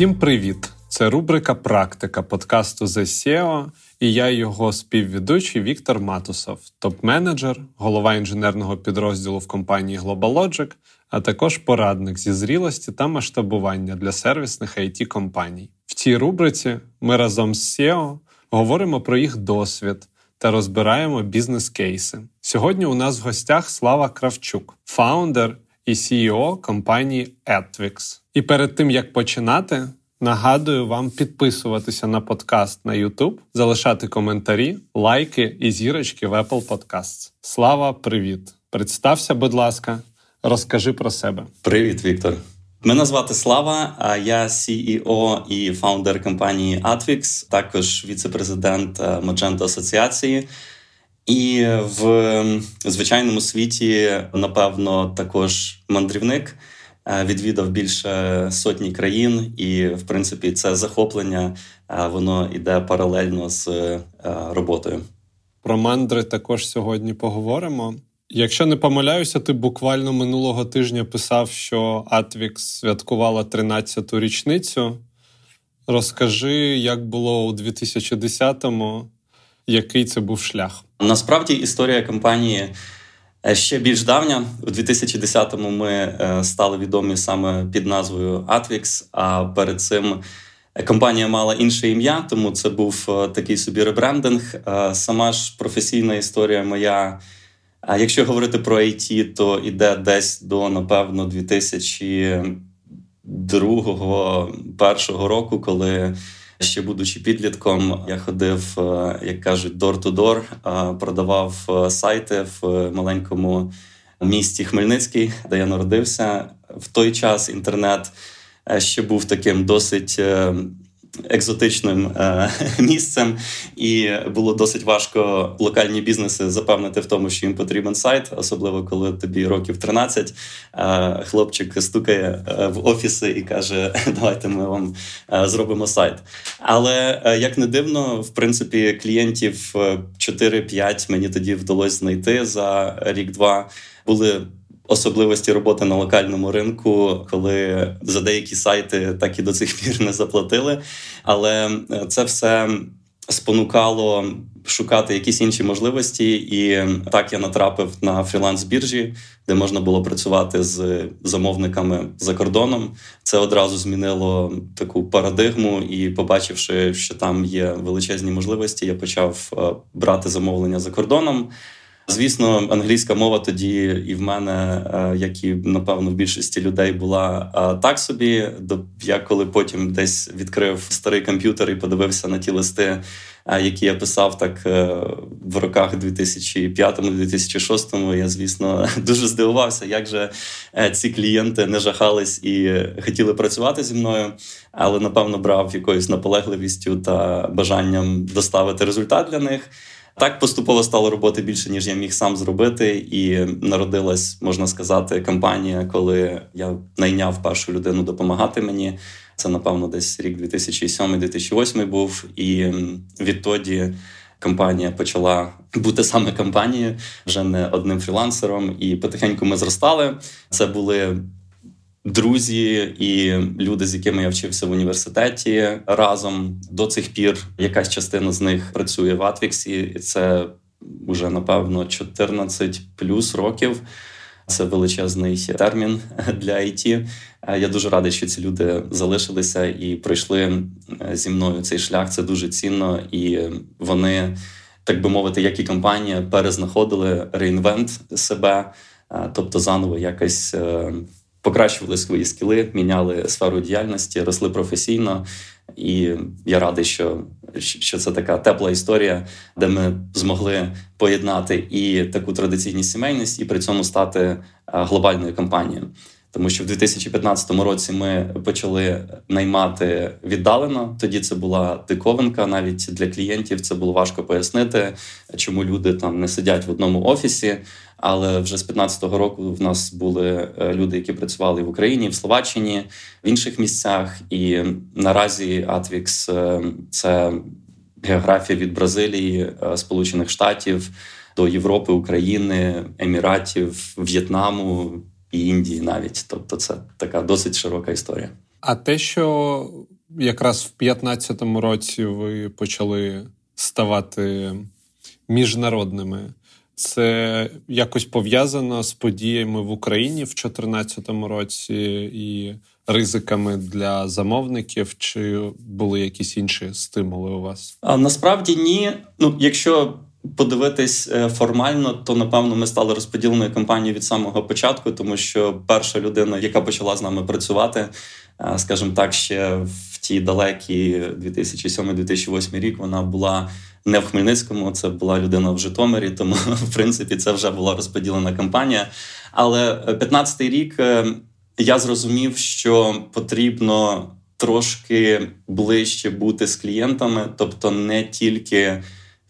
Всім привіт! Це рубрика Практика подкасту The SEO і я його співведучий Віктор Матусов, топ-менеджер, голова інженерного підрозділу в компанії GlobalLogic, а також порадник зі зрілості та масштабування для сервісних it компаній. В цій рубриці ми разом з SEO говоримо про їх досвід та розбираємо бізнес-кейси. Сьогодні у нас в гостях Слава Кравчук, фаундер і CEO компанії Adwix. І перед тим як починати. Нагадую вам підписуватися на подкаст на YouTube, залишати коментарі, лайки і зірочки в Apple Podcasts. Слава, привіт! Представся, будь ласка, розкажи про себе. Привіт, Віктор. Мене звати Слава, а я CEO і фаундер компанії Atwix, також віце-президент е, Magento Асоціації. І в звичайному світі, напевно, також мандрівник. Е, відвідав більше сотні країн, і в принципі це захоплення е, воно йде паралельно з е, роботою. Про мандри також сьогодні поговоримо. Якщо не помиляюся, ти буквально минулого тижня писав, що Атвікс святкувала 13-ту річницю. Розкажи, як було у 2010-му, який це був шлях? Насправді історія компанії ще більш давня, у 2010-му ми е, стали відомі саме під назвою Atwix, А перед цим компанія мала інше ім'я, тому це був е, такий собі ребрендинг. Сама ж професійна історія моя. А якщо говорити про IT, то іде десь до напевно 2002 першого року, коли Ще будучи підлітком, я ходив, е, як кажуть, дор-ту-дор, продавав е, сайти в маленькому місті Хмельницький, де я народився. В той час інтернет е, ще був таким досить екзотичним е, місцем, і було досить важко локальні бізнеси запевнити в тому, що їм потрібен сайт, особливо коли тобі років 13, е, Хлопчик стукає е, в офіси і каже: Давайте ми вам е, зробимо сайт. Але е, як не дивно, в принципі, клієнтів 4-5 мені тоді вдалося знайти за рік-два. Були особливості роботи на локальному ринку, коли за деякі сайти так і до цих пір не заплатили. Але е, це все спонукало шукати якісь інші можливості, і так я натрапив на фріланс-біржі, де можна було працювати з замовниками за кордоном. Це одразу змінило таку парадигму, і побачивши, що там є величезні можливості, я почав е, брати замовлення за кордоном. Звісно, англійська мова тоді і в мене, е, як і напевно в більшості людей, була е, так собі. Я коли потім десь відкрив старий комп'ютер і подивився на ті листи, е, які я писав так в роках 2005-2006, я звісно дуже здивувався, як же ці клієнти не жахались і хотіли працювати зі мною, але напевно брав якоюсь наполегливістю та бажанням доставити результат для них. Так поступово стало роботи більше, ніж я міг сам зробити, і народилась, можна сказати, кампанія, коли я найняв першу людину допомагати мені. Це, напевно, десь рік 2007-2008 був. І відтоді компанія почала бути саме компанією, вже не одним фрілансером. І потихеньку ми зростали. Це були друзі і люди, з якими я вчився в університеті разом до цих пір. Якась частина з них працює в Атвіксі, і це вже напевно 14 плюс років. Це величезний термін для IT. Я дуже радий, що ці люди залишилися і пройшли зі мною цей шлях. Це дуже цінно, і вони, так би мовити, як і компанія, перезнаходили реінвент себе, тобто заново якось е, покращували свої скіли, міняли сферу діяльності, росли професійно. І я радий, що що це така тепла історія, де ми змогли поєднати і таку традиційну сімейність, і при цьому стати глобальною компанією. Тому що в 2015 році ми почали наймати віддалено. Тоді це була диковинка. Навіть для клієнтів це було важко пояснити, чому люди там не сидять в одному офісі. Але вже з 15-го року в нас були е, люди, які працювали в Україні, в Словаччині, в інших місцях. І наразі Атвікс це географія від Бразилії, е, Сполучених Штатів до Європи, України, Еміратів, В'єтнаму і Індії навіть. Тобто, це така досить широка історія. А те, що якраз в 2015 році ви почали ставати міжнародними, це якось пов'язано з подіями в Україні в 2014 році і ризиками для замовників, чи були якісь інші стимули у вас? А насправді ні. Ну, якщо подивитись е, формально, то напевно ми стали розподіленою компанією від самого початку, тому що перша людина, яка почала з нами працювати, скажімо так, ще в ті далекі 2007-2008 рік, вона була. Не в Хмельницькому, це була людина в Житомирі, тому в принципі це вже була розподілена кампанія. Але 15-й рік е, я зрозумів, що потрібно трошки ближче бути з клієнтами, тобто не тільки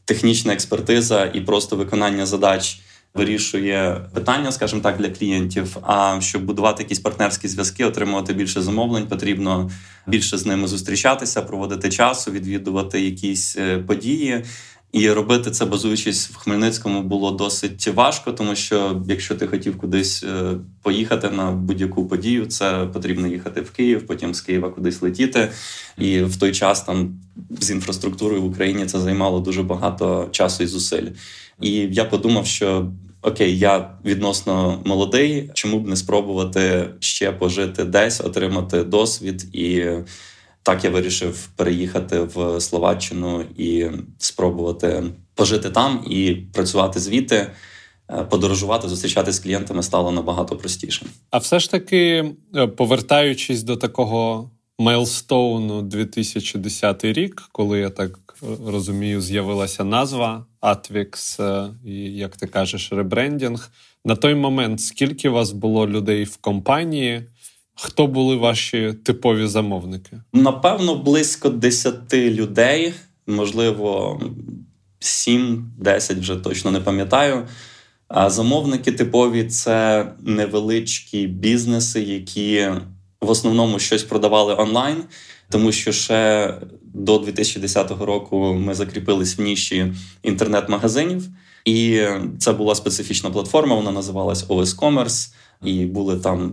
технічна експертиза і просто виконання задач. Вирішує питання, скажімо так, для клієнтів. А щоб будувати якісь партнерські зв'язки, отримувати більше замовлень, потрібно більше з ними зустрічатися, проводити часу, відвідувати якісь е, події. І робити це, базуючись в Хмельницькому, було досить важко, тому що якщо ти хотів кудись е, поїхати на будь-яку подію, це потрібно їхати в Київ, потім з Києва кудись летіти. І в той час там з інфраструктурою в Україні це займало дуже багато часу і зусиль. І я подумав, що окей, я відносно молодий, чому б не спробувати ще пожити десь, отримати досвід і. Так я вирішив переїхати в Словаччину і спробувати пожити там і працювати звідти, е, подорожувати, зустрічатися з клієнтами стало набагато простіше. А все ж таки, е, повертаючись до такого мейлстоуну 2010 рік, коли я так розумію, з'явилася назва Atvix е, і, як ти кажеш, ребрендінг. На той момент скільки вас було людей в компанії? Хто були ваші типові замовники? Напевно, близько 10 людей, можливо, 7-10, вже точно не пам'ятаю. А замовники типові це невеличкі бізнеси, які в основному щось продавали онлайн, тому що ще до 2010 року ми закріпились в ніші інтернет-магазинів, і це була специфічна платформа. Вона називалась OS Commerce, і були там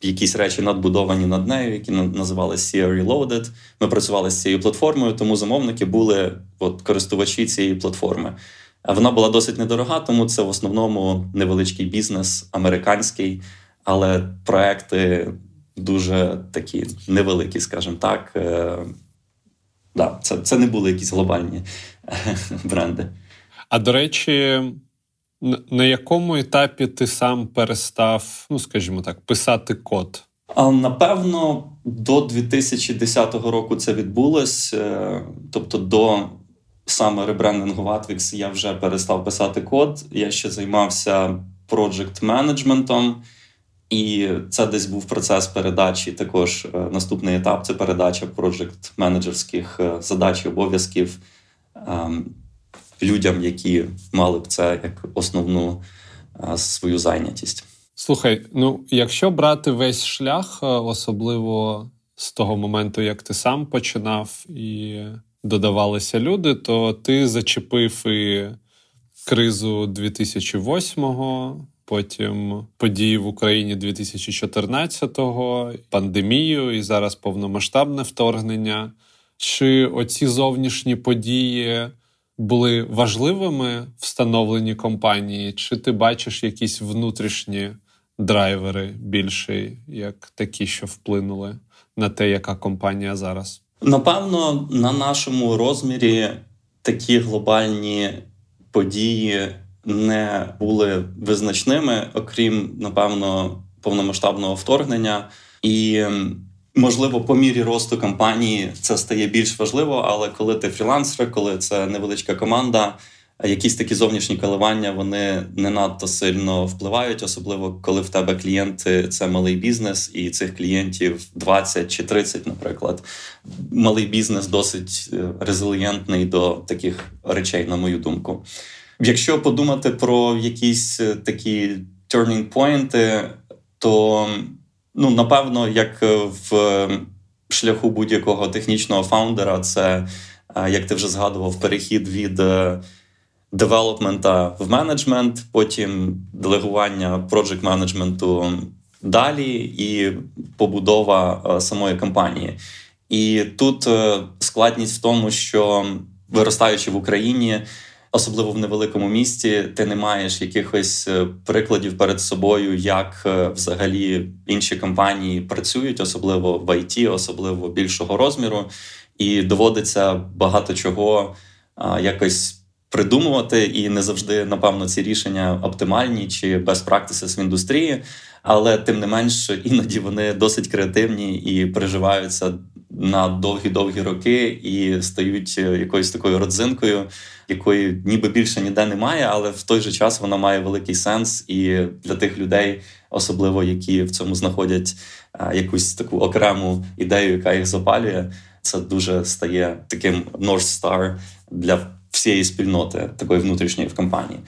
якісь речі надбудовані над нею, які називалися CR Reloaded. Ми працювали з цією платформою, тому замовники були от, користувачі цієї платформи. Вона була досить недорога, тому це в основному невеличкий бізнес, американський, але проекти дуже такі невеликі, скажімо так. Е, да, Це це не були якісь глобальні бренди. А до речі, на якому етапі ти сам перестав, ну скажімо так, писати код? А напевно, до 2010 року це відбулось. Е, тобто, до саме ребрендингу Atvix я вже перестав писати код. Я ще займався проджект менеджментом, і це десь був процес передачі. Також е, наступний етап це передача проджект менеджерських е, задач і обов'язків. Людям, які мали б це як основну свою зайнятість. Слухай, ну якщо брати весь шлях, особливо з того моменту, як ти сам починав і додавалися люди, то ти зачепив і кризу 2008-го, потім події в Україні 2014-го, пандемію і зараз повномасштабне вторгнення. Чи оці зовнішні події були важливими встановлені компанії, чи ти бачиш якісь внутрішні драйвери більше, як такі, що вплинули на те, яка компанія зараз? Напевно, на нашому розмірі такі глобальні події не були визначними, окрім напевно повномасштабного вторгнення і. Можливо, по мірі росту компанії це стає більш важливо, але коли ти фрілансер, коли це невеличка команда, якісь такі зовнішні коливання вони не надто сильно впливають, особливо коли в тебе клієнти це малий бізнес, і цих клієнтів 20 чи 30, наприклад. Малий бізнес досить е, резилієнтний до таких речей, на мою думку. Якщо подумати про якісь е, такі turning points, то Ну, напевно, як е, в е, шляху будь-якого технічного фаундера, це, е, як ти вже згадував, перехід від девелопмента в менеджмент, потім делегування проджект менеджменту далі і побудова е, самої компанії. І тут е, складність в тому, що виростаючи в Україні, особливо в невеликому місті, ти не маєш якихось е, прикладів перед собою, як взагалі інші компанії працюють, особливо в ІТ, особливо більшого розміру, і доводиться багато чого якось придумувати, і не завжди, напевно, ці рішення оптимальні чи без практиси в індустрії, але тим не менш іноді вони досить креативні і переживаються на довгі-довгі роки і стають якоюсь такою родзинкою, якої ніби більше ніде немає, але в той же час вона має великий сенс і для тих людей, особливо які в цьому знаходять якусь таку окрему ідею, яка їх запалює. Це дуже стає таким North Star для всієї спільноти такої внутрішньої в компанії.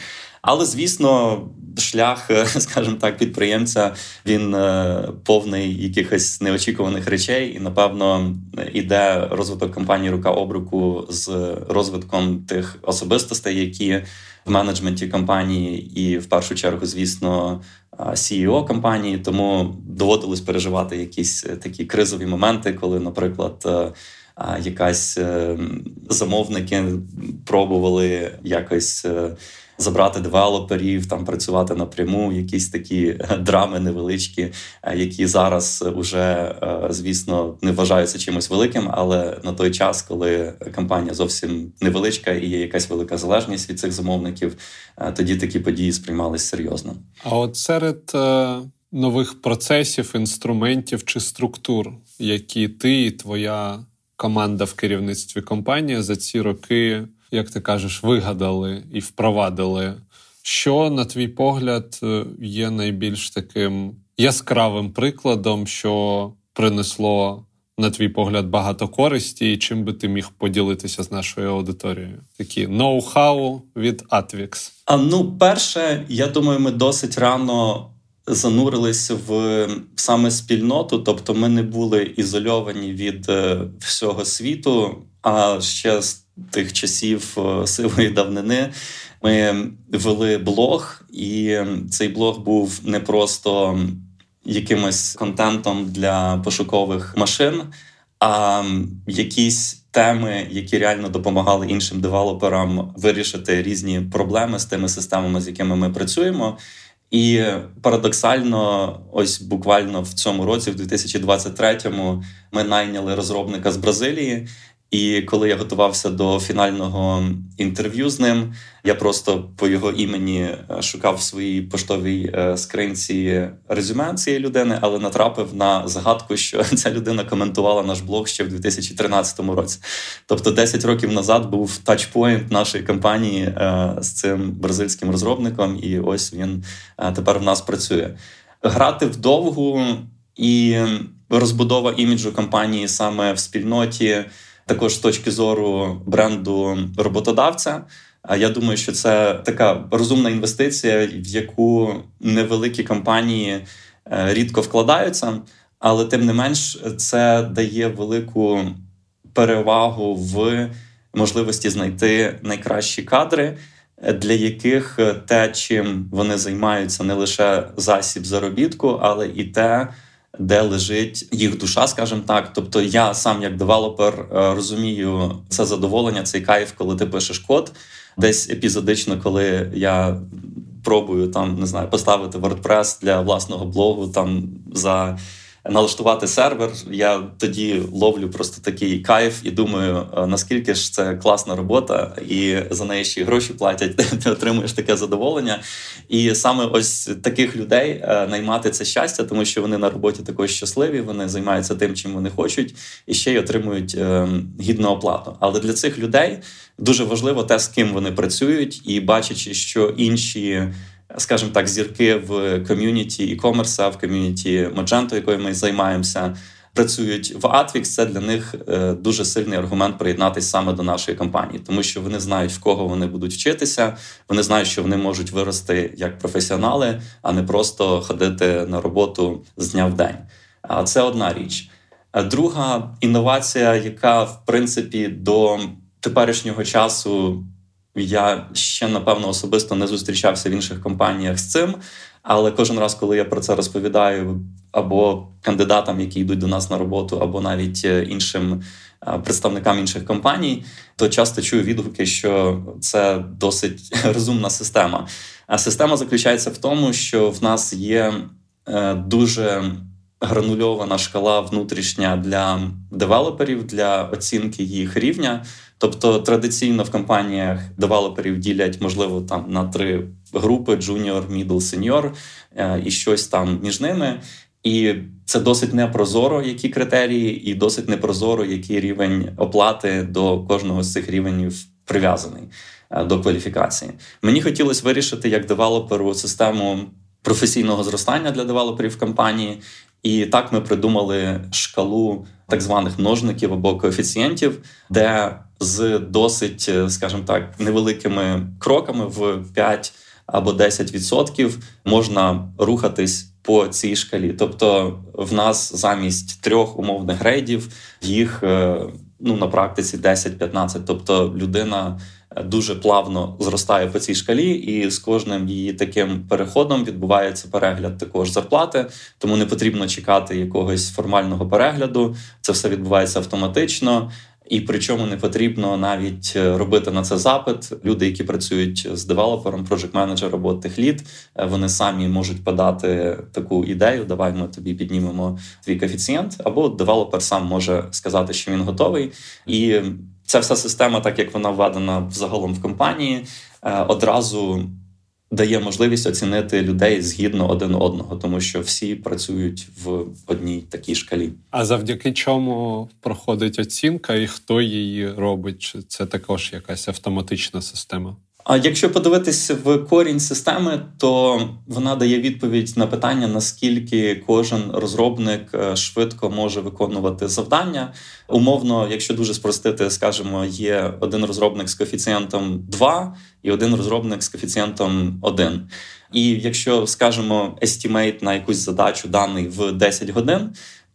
Але звісно, шлях, скажімо так, підприємця він е, повний якихось неочікуваних речей, і напевно іде розвиток компанії рука об руку з розвитком тих особистостей, які в менеджменті компанії, і в першу чергу, звісно, CEO компанії. Тому доводилось переживати якісь е, такі кризові моменти, коли, наприклад. Е, якась е, замовники пробували якось е, забрати девелоперів, там працювати напряму, якісь такі драми невеличкі, е, які зараз уже, звісно, не вважаються чимось великим, але на той час, коли компанія зовсім невеличка і є якась велика залежність від цих замовників, тоді такі події сприймались серйозно. А от серед нових процесів, інструментів чи структур, які ти і твоя команда в керівництві компанії за ці роки, як ти кажеш, вигадали і впровадили. Що, на твій погляд, е, є найбільш таким яскравим прикладом, що принесло, на твій погляд, багато користі, і чим би ти міг поділитися з нашою аудиторією? Такі ноу-хау від Atvix. А ну, перше, я думаю, ми досить рано занурились в саме спільноту, тобто ми не були ізольовані від е, всього світу. А ще з тих часів е, сивої давнини ми вели блог, і цей блог був не просто якимось контентом для пошукових машин, а якісь теми, які реально допомагали іншим девелоперам вирішити різні проблеми з тими системами, з якими ми працюємо. І парадоксально, ось буквально в цьому році, в 2023-му, ми найняли розробника з Бразилії, і коли я готувався до фінального інтерв'ю з ним, я просто по його імені е, шукав в своїй поштовій е, скринці резюме цієї людини, але натрапив на загадку, що ця людина коментувала наш блог ще в 2013 році. Тобто, 10 років назад був тачпоінт нашої компанії е, з цим бразильським розробником, і ось він тепер в нас працює. Грати вдовгу і розбудова іміджу компанії саме в спільноті також з точки зору бренду роботодавця. А я думаю, що це така розумна інвестиція, в яку невеликі компанії е, рідко вкладаються, але тим не менш це дає велику перевагу в можливості знайти найкращі кадри, для яких те, чим вони займаються, не лише засіб заробітку, але і те де лежить їх душа, скажімо так. Тобто, я сам як девелопер е, розумію це задоволення, цей кайф, коли ти пишеш код. Десь епізодично, коли я пробую там не знаю поставити WordPress для власного блогу там за налаштувати сервер. Я тоді ловлю просто такий кайф і думаю, е, наскільки ж це класна робота, і за неї ще й гроші платять. Ти отримуєш таке задоволення. І саме ось таких людей е, наймати це щастя, тому що вони на роботі також щасливі, вони займаються тим, чим вони хочуть, і ще й отримують е, гідну оплату. Але для цих людей дуже важливо те, з ким вони працюють, і бачачи, що інші скажімо так, зірки в ком'юніті і комерса, в ком'юніті Magento, якою ми займаємося, працюють в Atvix, Це для них е, дуже сильний аргумент приєднатися саме до нашої компанії, тому що вони знають, в кого вони будуть вчитися. Вони знають, що вони можуть вирости як професіонали, а не просто ходити на роботу з дня в день. А це одна річ. Друга інновація, яка в принципі до теперішнього часу я ще напевно особисто не зустрічався в інших компаніях з цим. Але кожен раз, коли я про це розповідаю, або кандидатам, які йдуть до нас на роботу, або навіть е, іншим е, представникам інших компаній, то часто чую відгуки, що це досить розумна система. А система заключається в тому, що в нас є е, дуже гранульована шкала внутрішня для девелоперів для оцінки їх рівня. Тобто традиційно в компаніях девелоперів ділять, можливо, там на три групи: джуніор, мідл, сеньор і щось там між ними. І це досить непрозоро, які критерії, і досить непрозоро, який рівень оплати до кожного з цих рівнів прив'язаний е, до кваліфікації. Мені хотілося вирішити як девелоперу систему професійного зростання для девелоперів компанії. І так ми придумали шкалу так званих множників або коефіцієнтів, де з досить, е, скажімо так, невеликими кроками в 5 або 10% можна рухатись по цій шкалі. Тобто, в нас замість трьох умовних грейдів їх е, ну на практиці 10-15. Тобто людина дуже плавно зростає по цій шкалі, і з кожним її таким переходом відбувається перегляд також зарплати. Тому не потрібно чекати якогось формального перегляду. Це все відбувається автоматично. І причому не потрібно навіть е, робити на це запит. Люди, які працюють з девелопером, проджект менеджер або техлід, е, вони самі можуть подати таку ідею. Давай ми тобі піднімемо твій коефіцієнт, або девелопер сам може сказати, що він готовий. І ця вся система, так як вона введена взагалом в компанії, е, одразу дає можливість оцінити людей згідно один одного, тому що всі працюють в одній такій шкалі. А завдяки чому проходить оцінка, і хто її робить? Чи це також якась автоматична система? А якщо подивитись в корінь системи, то вона дає відповідь на питання, наскільки кожен розробник е, швидко може виконувати завдання. Умовно, якщо дуже спростити, скажімо, є один розробник з коефіцієнтом 2 і один розробник з коефіцієнтом 1. І якщо скажемо estimate на якусь задачу даний в 10 годин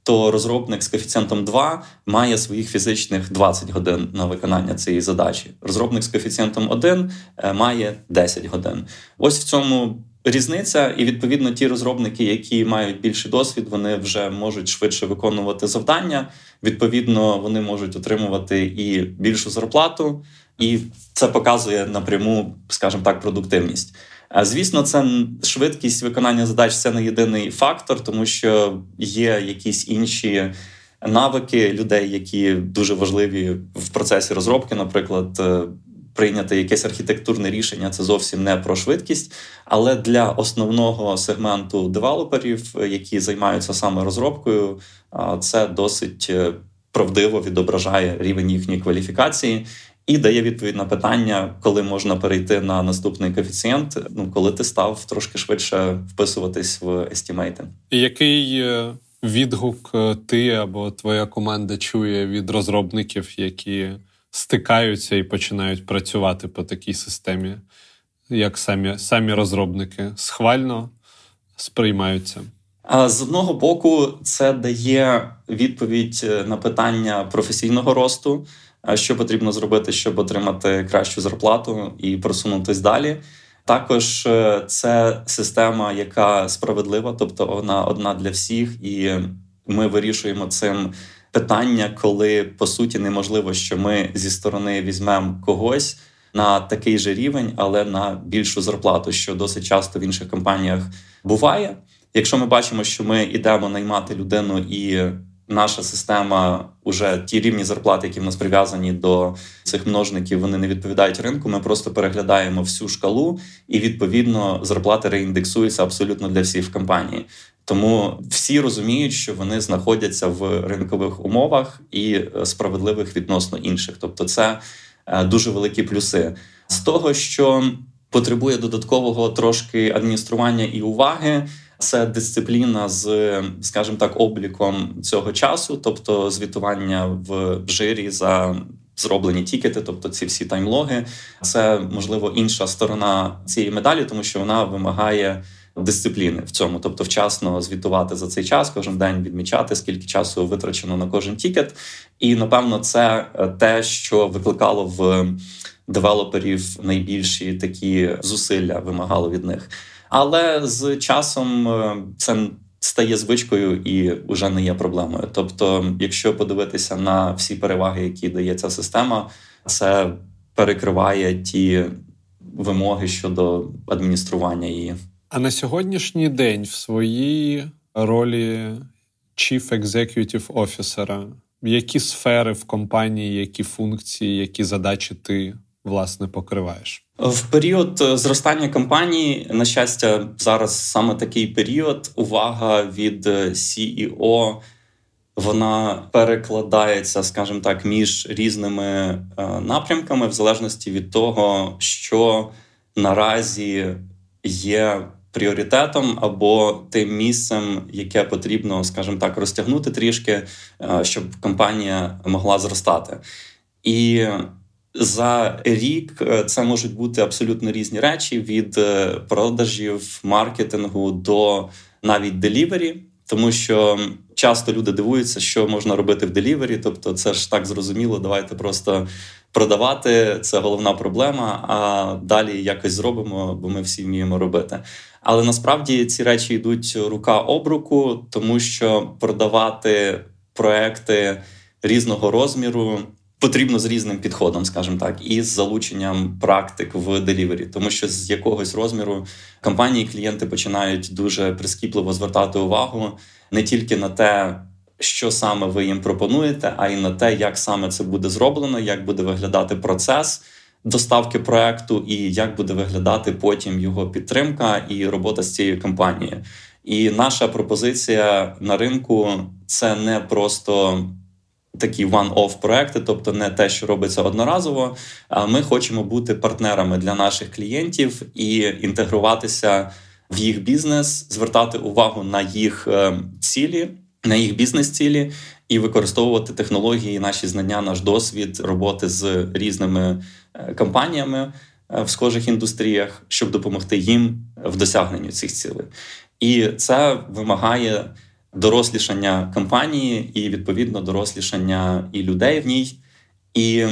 то розробник з коефіцієнтом 2 має своїх фізичних 20 годин на виконання цієї задачі. Розробник з коефіцієнтом 1 е, має 10 годин. Ось в цьому. Різниця, і відповідно ті розробники, які мають більший досвід, вони вже можуть швидше виконувати завдання. Відповідно, вони можуть отримувати і більшу зарплату, і це показує напряму, скажімо так, продуктивність. Звісно, це швидкість виконання задач це не єдиний фактор, тому що є якісь інші навики людей, які дуже важливі в процесі розробки, наприклад. Е, прийняти якесь архітектурне рішення це зовсім не про швидкість, але для основного сегменту девелоперів, які займаються саме розробкою, це досить е, правдиво відображає рівень їхньої кваліфікації і дає відповідь на питання, коли можна перейти на наступний коефіцієнт. Ну коли ти став трошки швидше вписуватись в естімейти. Який е, відгук е, ти або твоя команда чує від розробників, які стикаються і починають працювати по такій системі, як самі, самі розробники схвально сприймаються? А з одного боку, це дає відповідь е, на питання професійного росту що потрібно зробити, щоб отримати кращу зарплату і просунутись далі. Також е, це система, яка справедлива, тобто вона одна для всіх, і ми вирішуємо цим питання, коли по суті неможливо, що ми зі сторони візьмемо когось на такий же рівень, але на більшу зарплату, що досить часто в інших компаніях буває. Якщо ми бачимо, що ми йдемо наймати людину і наша система уже ті рівні зарплати, які в нас прив'язані до цих множників, вони не відповідають ринку. Ми просто переглядаємо всю шкалу, і відповідно зарплати реіндексуються абсолютно для всіх в компанії. Тому всі розуміють, що вони знаходяться в ринкових умовах і е, справедливих відносно інших. Тобто, це е, дуже великі плюси з того, що потребує додаткового трошки адміністрування і уваги. Це дисципліна з, скажімо так, обліком цього часу, тобто звітування в жирі за зроблені тікети, тобто ці всі таймлоги. Це можливо інша сторона цієї медалі, тому що вона вимагає. Дисципліни в цьому, тобто вчасно звітувати за цей час, кожен день відмічати, скільки часу витрачено на кожен тікет. І напевно, це те, що викликало в девелоперів найбільші такі зусилля, вимагало від них. Але з часом е, це стає звичкою і вже не є проблемою. Тобто, якщо подивитися на всі переваги, які дає ця система, це перекриває ті вимоги щодо адміністрування її. А на сьогоднішній день в своїй ролі Chief Executive Officer, які сфери в компанії, які функції, які задачі ти власне покриваєш? В період е, зростання компанії, на щастя, зараз саме такий період. Увага від е, CEO, вона перекладається, скажімо так, між різними е, напрямками, в залежності від того, що наразі є пріоритетом або тим місцем, яке потрібно, скажімо так, розтягнути трішки, щоб компанія могла зростати. І за рік е, це можуть бути абсолютно різні речі: від е, продажів, маркетингу до навіть делівері, тому що часто люди дивуються, що можна робити в делівері. Тобто, це ж так зрозуміло. Давайте просто продавати. Це головна проблема. А далі якось зробимо, бо ми всі вміємо робити. Але насправді ці речі йдуть рука об руку, тому що продавати проекти різного розміру потрібно з різним підходом, скажімо так, і з залученням практик в делівері, тому що з якогось розміру компанії клієнти починають дуже прискіпливо звертати увагу не тільки на те. Що саме ви їм пропонуєте, а й на те, як саме це буде зроблено, як буде виглядати процес доставки проекту, і як буде виглядати потім його підтримка і робота з цією компанією. І наша пропозиція на ринку це не просто такі one-off проекти, тобто не те, що робиться одноразово. А ми хочемо бути партнерами для наших клієнтів і інтегруватися в їх бізнес, звертати увагу на їх е, цілі, на їх бізнес-цілі і використовувати технології, наші знання, наш досвід роботи з різними е, компаніями е, в схожих індустріях, щоб допомогти їм в досягненні цих цілей. І це вимагає дорослішання компанії і відповідно дорослішання і людей в ній. І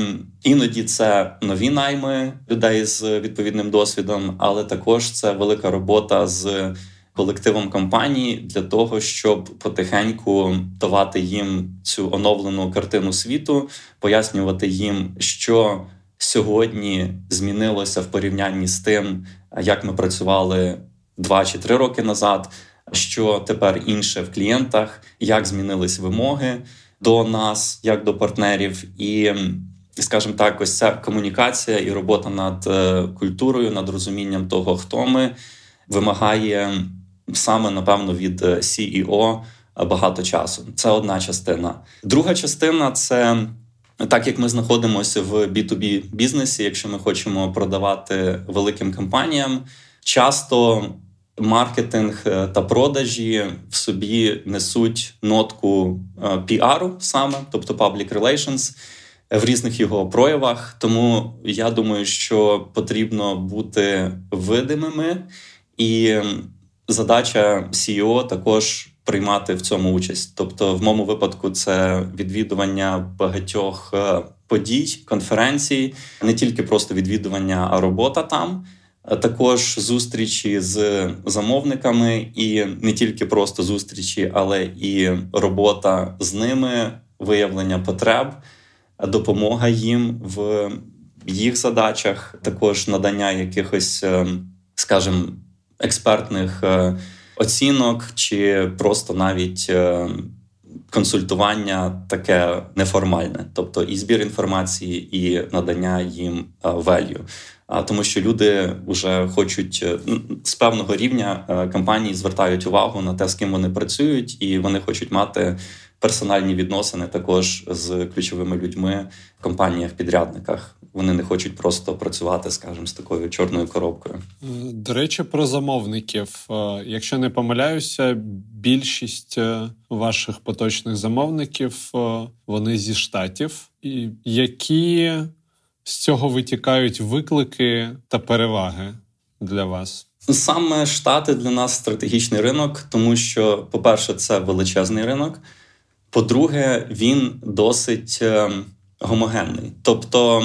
іноді це нові найми людей з відповідним досвідом, але також це велика робота з колективом компанії для того, щоб потихеньку давати їм цю оновлену картину світу, пояснювати їм, що сьогодні змінилося в порівнянні з тим, як ми працювали два чи три роки назад що тепер інше в клієнтах, як змінились вимоги до нас, як до партнерів, і, скажімо так, ось ця комунікація і робота над е, культурою, над розумінням того, хто ми вимагає саме напевно від е, CEO багато часу. Це одна частина. Друга частина це. Так як ми знаходимося в B2B бізнесі, якщо ми хочемо продавати великим компаніям, часто маркетинг е, та продажі в собі несуть нотку е, піару саме, тобто public relations, в різних його проявах. Тому я думаю, що потрібно бути видимими, і задача CEO також приймати в цьому участь. Тобто, в моєму випадку, це відвідування багатьох е, подій, конференцій, не тільки просто відвідування, а робота там також зустрічі з замовниками, і не тільки просто зустрічі, але і робота з ними, виявлення потреб, допомога їм в їх задачах, також надання якихось, е, скажімо, експертних е, оцінок, чи просто навіть. Е, консультування таке неформальне, тобто і збір інформації, і надання їм value. А тому, що люди вже хочуть е, з певного рівня е, компанії звертають увагу на те, з ким вони працюють, і вони хочуть мати персональні відносини також з ключовими людьми в компаніях-підрядниках. Вони не хочуть просто працювати, скажімо, з такою чорною коробкою. Е, до речі, про замовників. Якщо не помиляюся, більшість ваших поточних замовників вони зі штатів, які з цього витікають виклики та переваги для вас? Саме штати для нас стратегічний ринок, тому що, по-перше, це величезний ринок. По-друге, він досить е, гомогенний. Тобто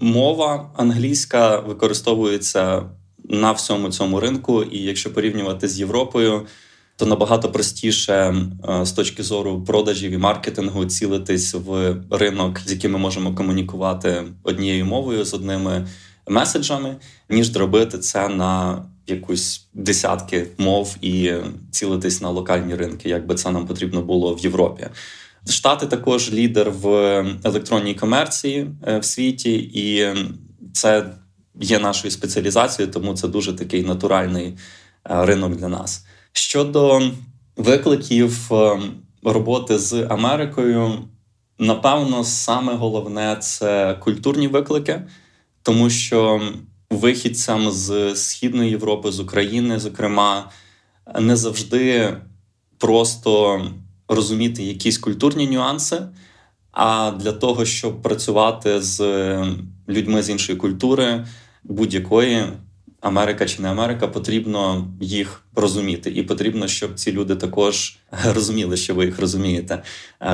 мова англійська використовується на всьому цьому ринку. І якщо порівнювати з Європою, то набагато простіше е, з точки зору продажів і маркетингу цілитись в ринок, з яким ми можемо комунікувати однією мовою з одними меседжами, ніж робити це на якусь десятки мов і цілитись на локальні ринки, як би це нам потрібно було в Європі. Штати також лідер в електронній комерції е, в світі, і це є нашою спеціалізацією, тому це дуже такий натуральний е, ринок для нас. Щодо викликів е, роботи з Америкою, напевно, саме головне це культурні виклики, тому що вихідцям з Східної Європи, з України, зокрема, не завжди просто розуміти якісь культурні нюанси. А для того, щоб працювати з людьми з іншої культури, будь-якої Америка чи не Америка, потрібно їх розуміти, і потрібно, щоб ці люди також розуміли, що ви їх розумієте.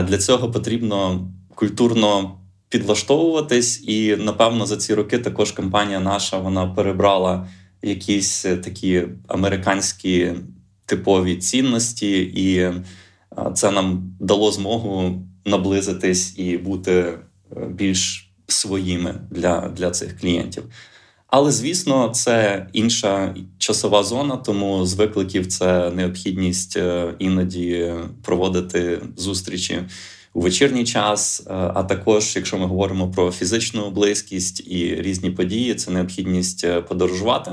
Для цього потрібно культурно підлаштовуватись, і напевно за ці роки також компанія наша вона перебрала якісь такі американські типові цінності, і це нам дало змогу наблизитись і бути е, більш своїми для, для цих клієнтів. Але звісно, це інша часова зона, тому з викликів це необхідність е, іноді проводити зустрічі у вечірній час. Е, а також, якщо ми говоримо про фізичну близькість і різні події, це необхідність е, подорожувати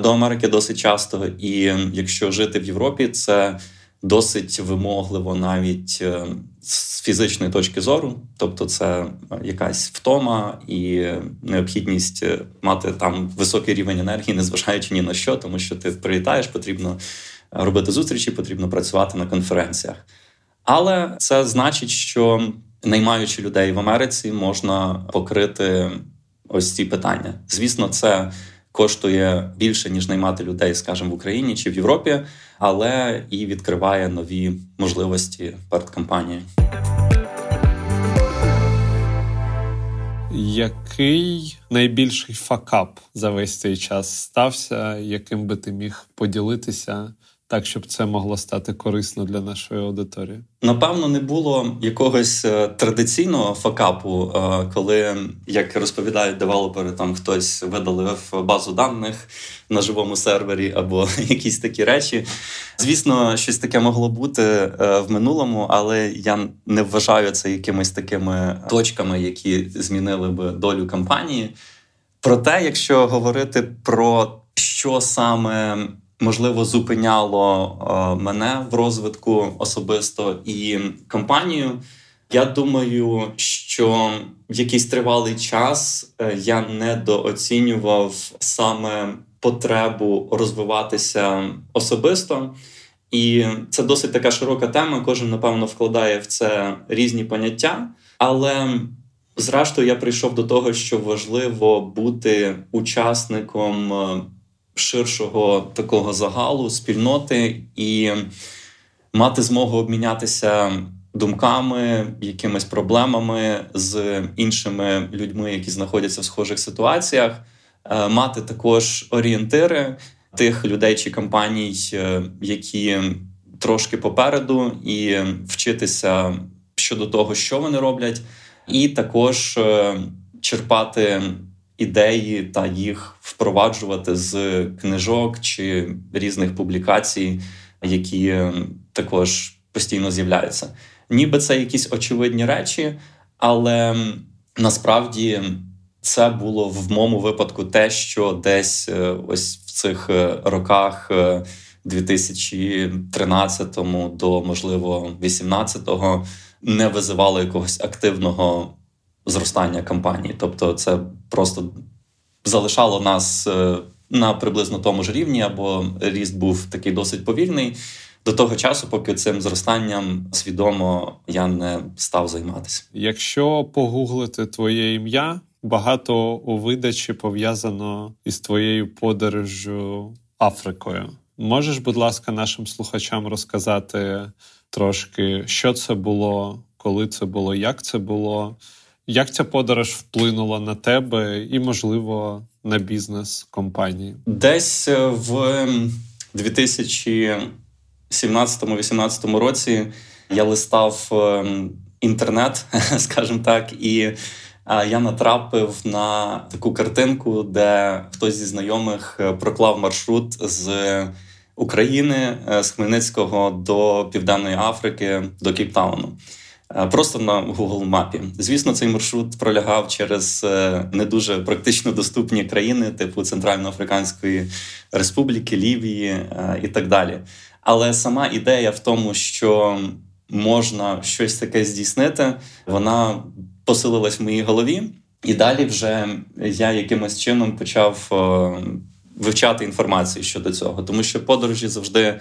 до Америки досить часто. І якщо жити в Європі, це досить вимогливо навіть е, з фізичної точки зору, тобто це якась втома і необхідність е, мати там високий рівень енергії, незважаючи ні на що, тому що ти прилітаєш, потрібно робити зустрічі, потрібно працювати на конференціях. Але це значить, що наймаючи людей в Америці, можна покрити ось ці питання. Звісно, це коштує більше ніж наймати людей, скажімо, в Україні чи в Європі, але і відкриває нові можливості перед компанією. Який найбільший факап за весь цей час стався, яким би ти міг поділитися так, щоб це могло стати корисно для нашої аудиторії? Напевно, не було якогось е, традиційного факапу, е, коли, як розповідають девелопери, там хтось видалив базу даних на живому сервері або якісь такі речі. Звісно, щось таке могло бути е, в минулому, але я не вважаю це якимись такими точками, які змінили би долю компанії. Проте, якщо говорити про що саме можливо зупиняло е, мене в розвитку особисто і компанію. Я думаю, що в якийсь тривалий час е, я недооцінював саме потребу розвиватися особисто. І це досить така широка тема. Кожен, напевно, вкладає в це різні поняття. Але, зрештою, я прийшов до того, що важливо бути учасником е, ширшого такого загалу, спільноти і мати змогу обмінятися думками, якимись проблемами з іншими людьми, які знаходяться в схожих ситуаціях, е, мати також орієнтири тих людей чи компаній, е, які трошки попереду, і вчитися щодо того, що вони роблять, і також е, черпати ідеї та їх впроваджувати з книжок чи різних публікацій, які е, також постійно з'являються. Ніби це якісь очевидні речі, але насправді це було в моєму випадку те, що десь е, ось в цих е, роках. 2013 до можливо 18-го не визивало якогось активного зростання кампанії. Тобто, це просто залишало нас е, на приблизно тому ж рівні, або ріст був такий досить повільний. До того часу, поки цим зростанням свідомо я не став займатися. Якщо погуглити твоє ім'я, багато у видачі пов'язано із твоєю подорожжю Африкою. Можеш, будь ласка, нашим слухачам розказати трошки, що це було, коли це було, як це було, Як ця подорож вплинула на тебе і, можливо, на бізнес компанії? Десь е, в 2017-18 році я листав ем, інтернет, скажімо так, і я натрапив на таку картинку, де хтось зі знайомих е, проклав маршрут з України е, з Хмельницького до Південної Африки до Кейптауну. Е, просто на Google мапі. Звісно, цей маршрут пролягав через не дуже практично доступні країни, типу Центральноафриканської Республіки, Лівії і так далі. Але сама ідея в тому, що можна щось таке здійснити, вона посилилась в моїй голові, і далі вже я якимось чином почав е, вивчати інформацію щодо цього, тому що подорожі завжди.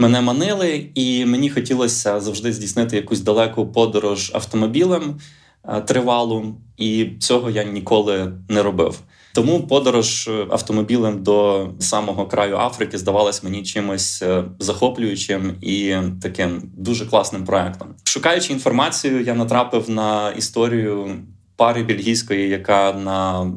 Мене манили, і мені хотілося завжди здійснити якусь далеку подорож автомобілем е, тривалу, і цього я ніколи не робив. Тому подорож е, автомобілем до самого краю Африки здавалась мені чимось е, захоплюючим і таким дуже класним проектом. Шукаючи інформацію, я натрапив на історію пари бельгійської, яка на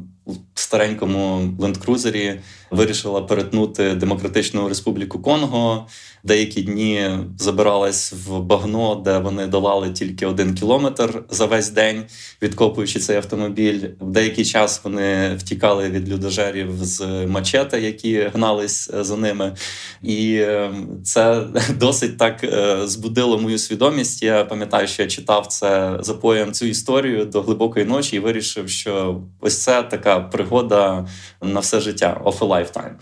старенькому лендкрузері вирішила перетнути Демократичну Республіку Конго. Деякі дні забиралась в багно, де вони долали тільки один кілометр за весь день, відкопуючи цей автомобіль. В деякий час вони втікали від людожерів з мачете, які гнались е, за ними. І е, це досить так е, збудило мою свідомість. Я пам'ятаю, що я читав це запоєм цю історію до глибокої ночі і вирішив, що ось це така пригода на все життя a lifetime.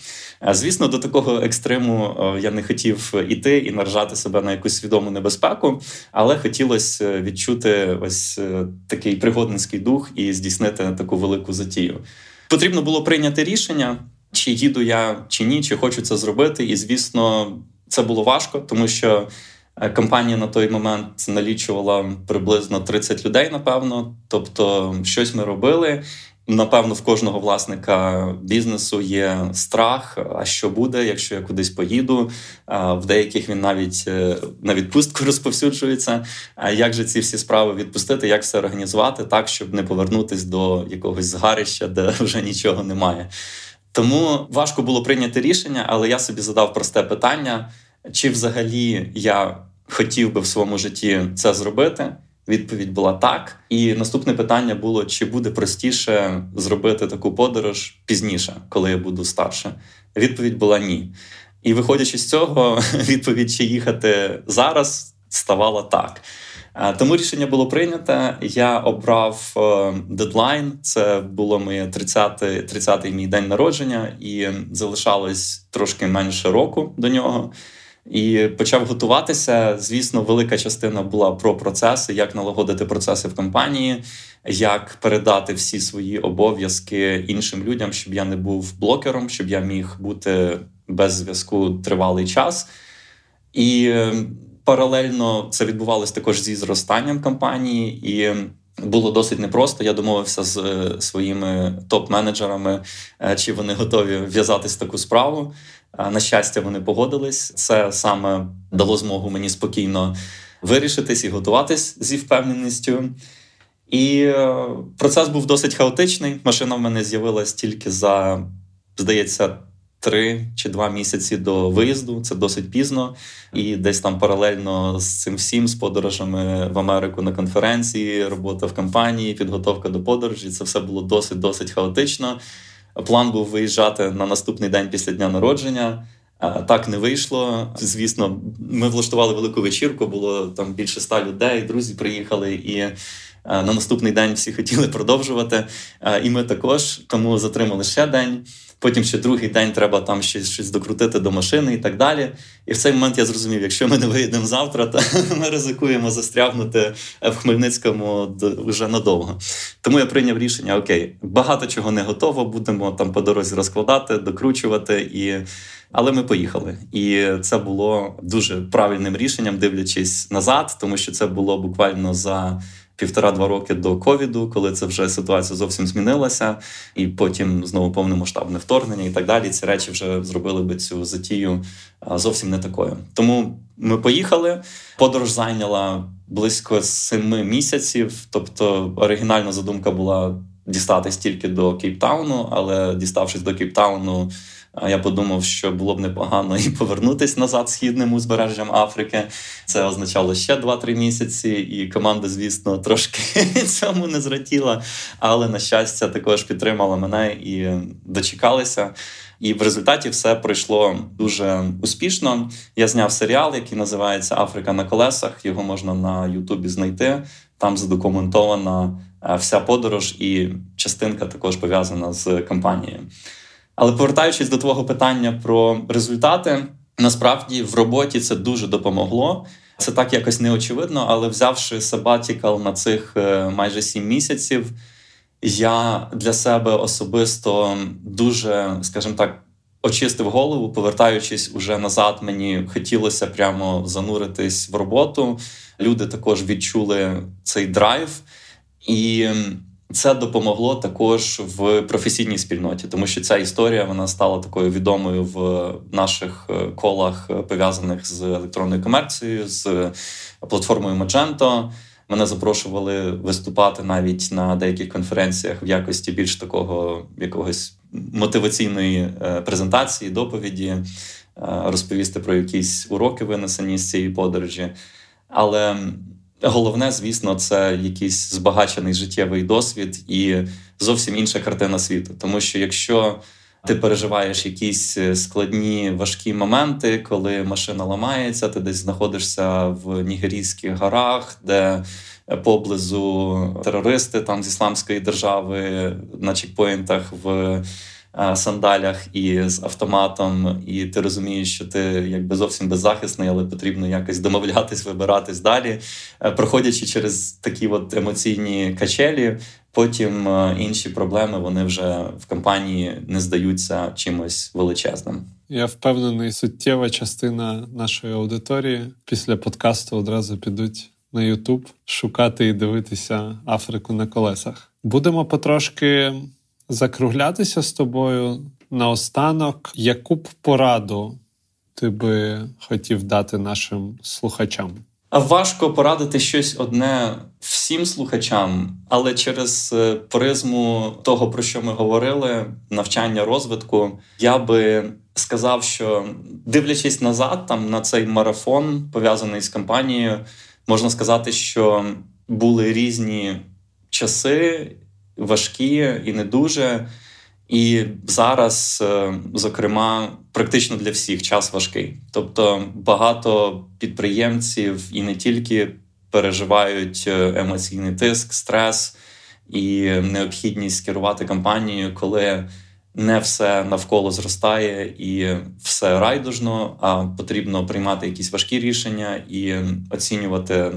Звісно, до такого екстриму я не хотів іти і наражати себе на якусь свідому небезпеку, але хотілося відчути ось такий пригодницький дух і здійснити таку велику затію. Потрібно було прийняти рішення, чи їду я чи ні, чи хочу це зробити. І звісно, це було важко, тому що. Компанія на той момент налічувала приблизно 30 людей, напевно. Тобто, щось ми робили, Напевно, в кожного власника бізнесу є страх. А що буде, якщо я кудись поїду? В деяких він навіть е, на відпустку розповсюджується. А як же ці всі справи відпустити? Як все організувати так, щоб не повернутись до якогось згарища, де вже нічого немає? Тому важко було прийняти рішення, але я собі задав просте питання: чи взагалі я хотів би в своєму житті це зробити? Відповідь була так. І наступне питання було: чи буде простіше зробити таку подорож пізніше, коли я буду старше? Відповідь була ні. І виходячи з цього, відповідь, чи їхати зараз, ставала так. Тому рішення було прийнято. Я обрав е, дедлайн. Це було моє 30-й 30 мій день народження, і залишалось трошки менше року до нього. І почав готуватися. Звісно, велика частина була про процеси, як налагодити процеси в компанії, як передати всі свої обов'язки іншим людям, щоб я не був блокером, щоб я міг бути без зв'язку тривалий час. І е, паралельно це відбувалось також зі зростанням компанії, і було досить непросто. Я домовився з е, своїми топ-менеджерами, е, чи вони готові в'язатись в таку справу. На щастя, вони погодились. Це саме дало змогу мені спокійно вирішитись і готуватись зі впевненістю. І е, процес був досить хаотичний. Машина в мене з'явилась тільки за, здається, три чи два місяці до виїзду. Це досить пізно. І десь там паралельно з цим всім, з подорожами в Америку на конференції, робота в компанії, підготовка до подорожі. Це все було досить досить хаотично. План був виїжджати на наступний день після дня народження. Так не вийшло. Звісно, ми влаштували велику вечірку. Було там більше ста людей. Друзі приїхали, і на наступний день всі хотіли продовжувати. І ми також тому затримали ще день. Потім ще другий день треба там щось щось докрутити до машини і так далі. І в цей момент я зрозумів, якщо ми не виїдемо завтра, то ми ризикуємо застрягнути в Хмельницькому вже надовго. Тому я прийняв рішення: окей, багато чого не готово, будемо там по дорозі розкладати, докручувати і. Але ми поїхали, і це було дуже правильним рішенням, дивлячись назад, тому що це було буквально за півтора-два роки до ковіду, коли це вже ситуація зовсім змінилася, і потім знову повномасштабне вторгнення і так далі. Ці речі вже зробили би цю затію зовсім не такою. Тому ми поїхали. Подорож зайняла близько семи місяців. Тобто, оригінальна задумка була дістатись тільки до Кейптауну, але діставшись до Кейптауну, я подумав, що було б непогано і повернутися назад східним узбережжям Африки. Це означало ще 2-3 місяці, і команда, звісно, трошки цьому не зраділа. Але на щастя, також підтримала мене і дочекалися. І в результаті все пройшло дуже успішно. Я зняв серіал, який називається Африка на колесах. Його можна на Ютубі знайти. Там задокументована е, вся подорож, і частинка також пов'язана з кампанією. Але повертаючись до твого питання про результати, насправді в роботі це дуже допомогло. Це так якось неочевидно, але взявши сабатікал на цих е, майже сім місяців, я для себе особисто дуже, скажімо так, очистив голову, повертаючись уже назад, мені хотілося прямо зануритись в роботу. Люди також відчули цей драйв. І це допомогло також в професійній спільноті, тому що ця історія вона стала такою відомою в наших е, колах, е, пов'язаних з електронною комерцією, з платформою Magento. Мене запрошували виступати навіть на деяких конференціях в якості більш такого якогось мотиваційної е, презентації, доповіді, розповісти про якісь уроки, винесені з цієї подорожі. Але Головне, звісно, це якийсь збагачений життєвий досвід і зовсім інша картина світу. Тому що якщо ти переживаєш якісь е, складні важкі моменти, коли машина ламається, ти десь знаходишся в Нігерійських горах, де поблизу терористи там з ісламської держави на чекпоінтах в сандалях і з автоматом, і ти розумієш, що ти якби зовсім беззахисний, але потрібно якось домовлятись, вибиратись далі, е, проходячи через такі от емоційні качелі. Потім е, інші проблеми вони вже в компанії не здаються чимось величезним. Я впевнений, суттєва частина нашої аудиторії після подкасту одразу підуть на Ютуб шукати і дивитися Африку на колесах. Будемо потрошки закруглятися з тобою наостанок. Яку б пораду ти би хотів дати нашим слухачам? Важко порадити щось одне всім слухачам, але через е, призму того, про що ми говорили, навчання розвитку, я би сказав, що дивлячись назад, там на цей марафон пов'язаний з кампанією, можна сказати, що були різні часи, важкі і не дуже. І зараз, е, зокрема, практично для всіх час важкий. Тобто багато підприємців і не тільки переживають е, емоційний тиск, стрес і необхідність керувати кампанією, коли не все навколо зростає і все райдужно, а потрібно приймати якісь важкі рішення і оцінювати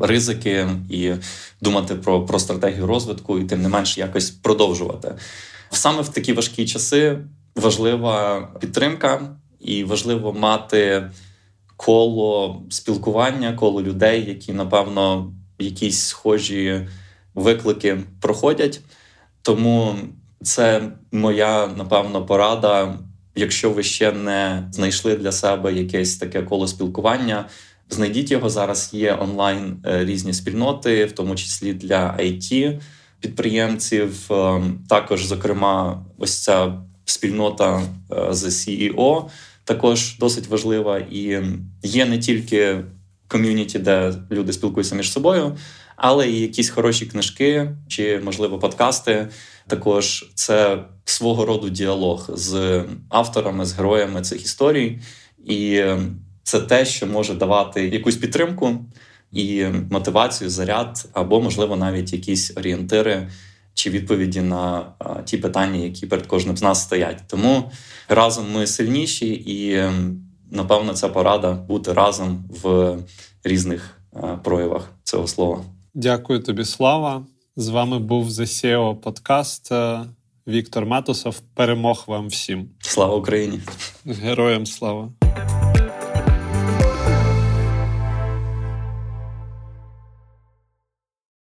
ризики і думати про, про стратегію розвитку, і тим не менш якось продовжувати. Саме в такі важкі часи важлива підтримка, і важливо мати коло спілкування, коло людей, які напевно якісь схожі виклики проходять. Тому це моя напевно порада. Якщо ви ще не знайшли для себе якесь таке коло спілкування, Знайдіть його зараз. Є онлайн е, різні спільноти, в тому числі для it підприємців. Е, також, зокрема, ось ця спільнота е, з CEO також досить важлива. І є не тільки ком'юніті, де люди спілкуються між собою, але і якісь хороші книжки чи, можливо, подкасти. Також це свого роду діалог з авторами, з героями цих історій. І це те, що може давати якусь підтримку і мотивацію, заряд, або, можливо, навіть якісь орієнтири чи відповіді на ті питання, які перед кожним з нас стоять. Тому разом ми сильніші, і напевно ця порада бути разом в різних проявах цього слова. Дякую тобі, Слава. З вами був The SEO подкаст. Віктор Матусов. Перемог вам всім. Слава Україні! Героям слава!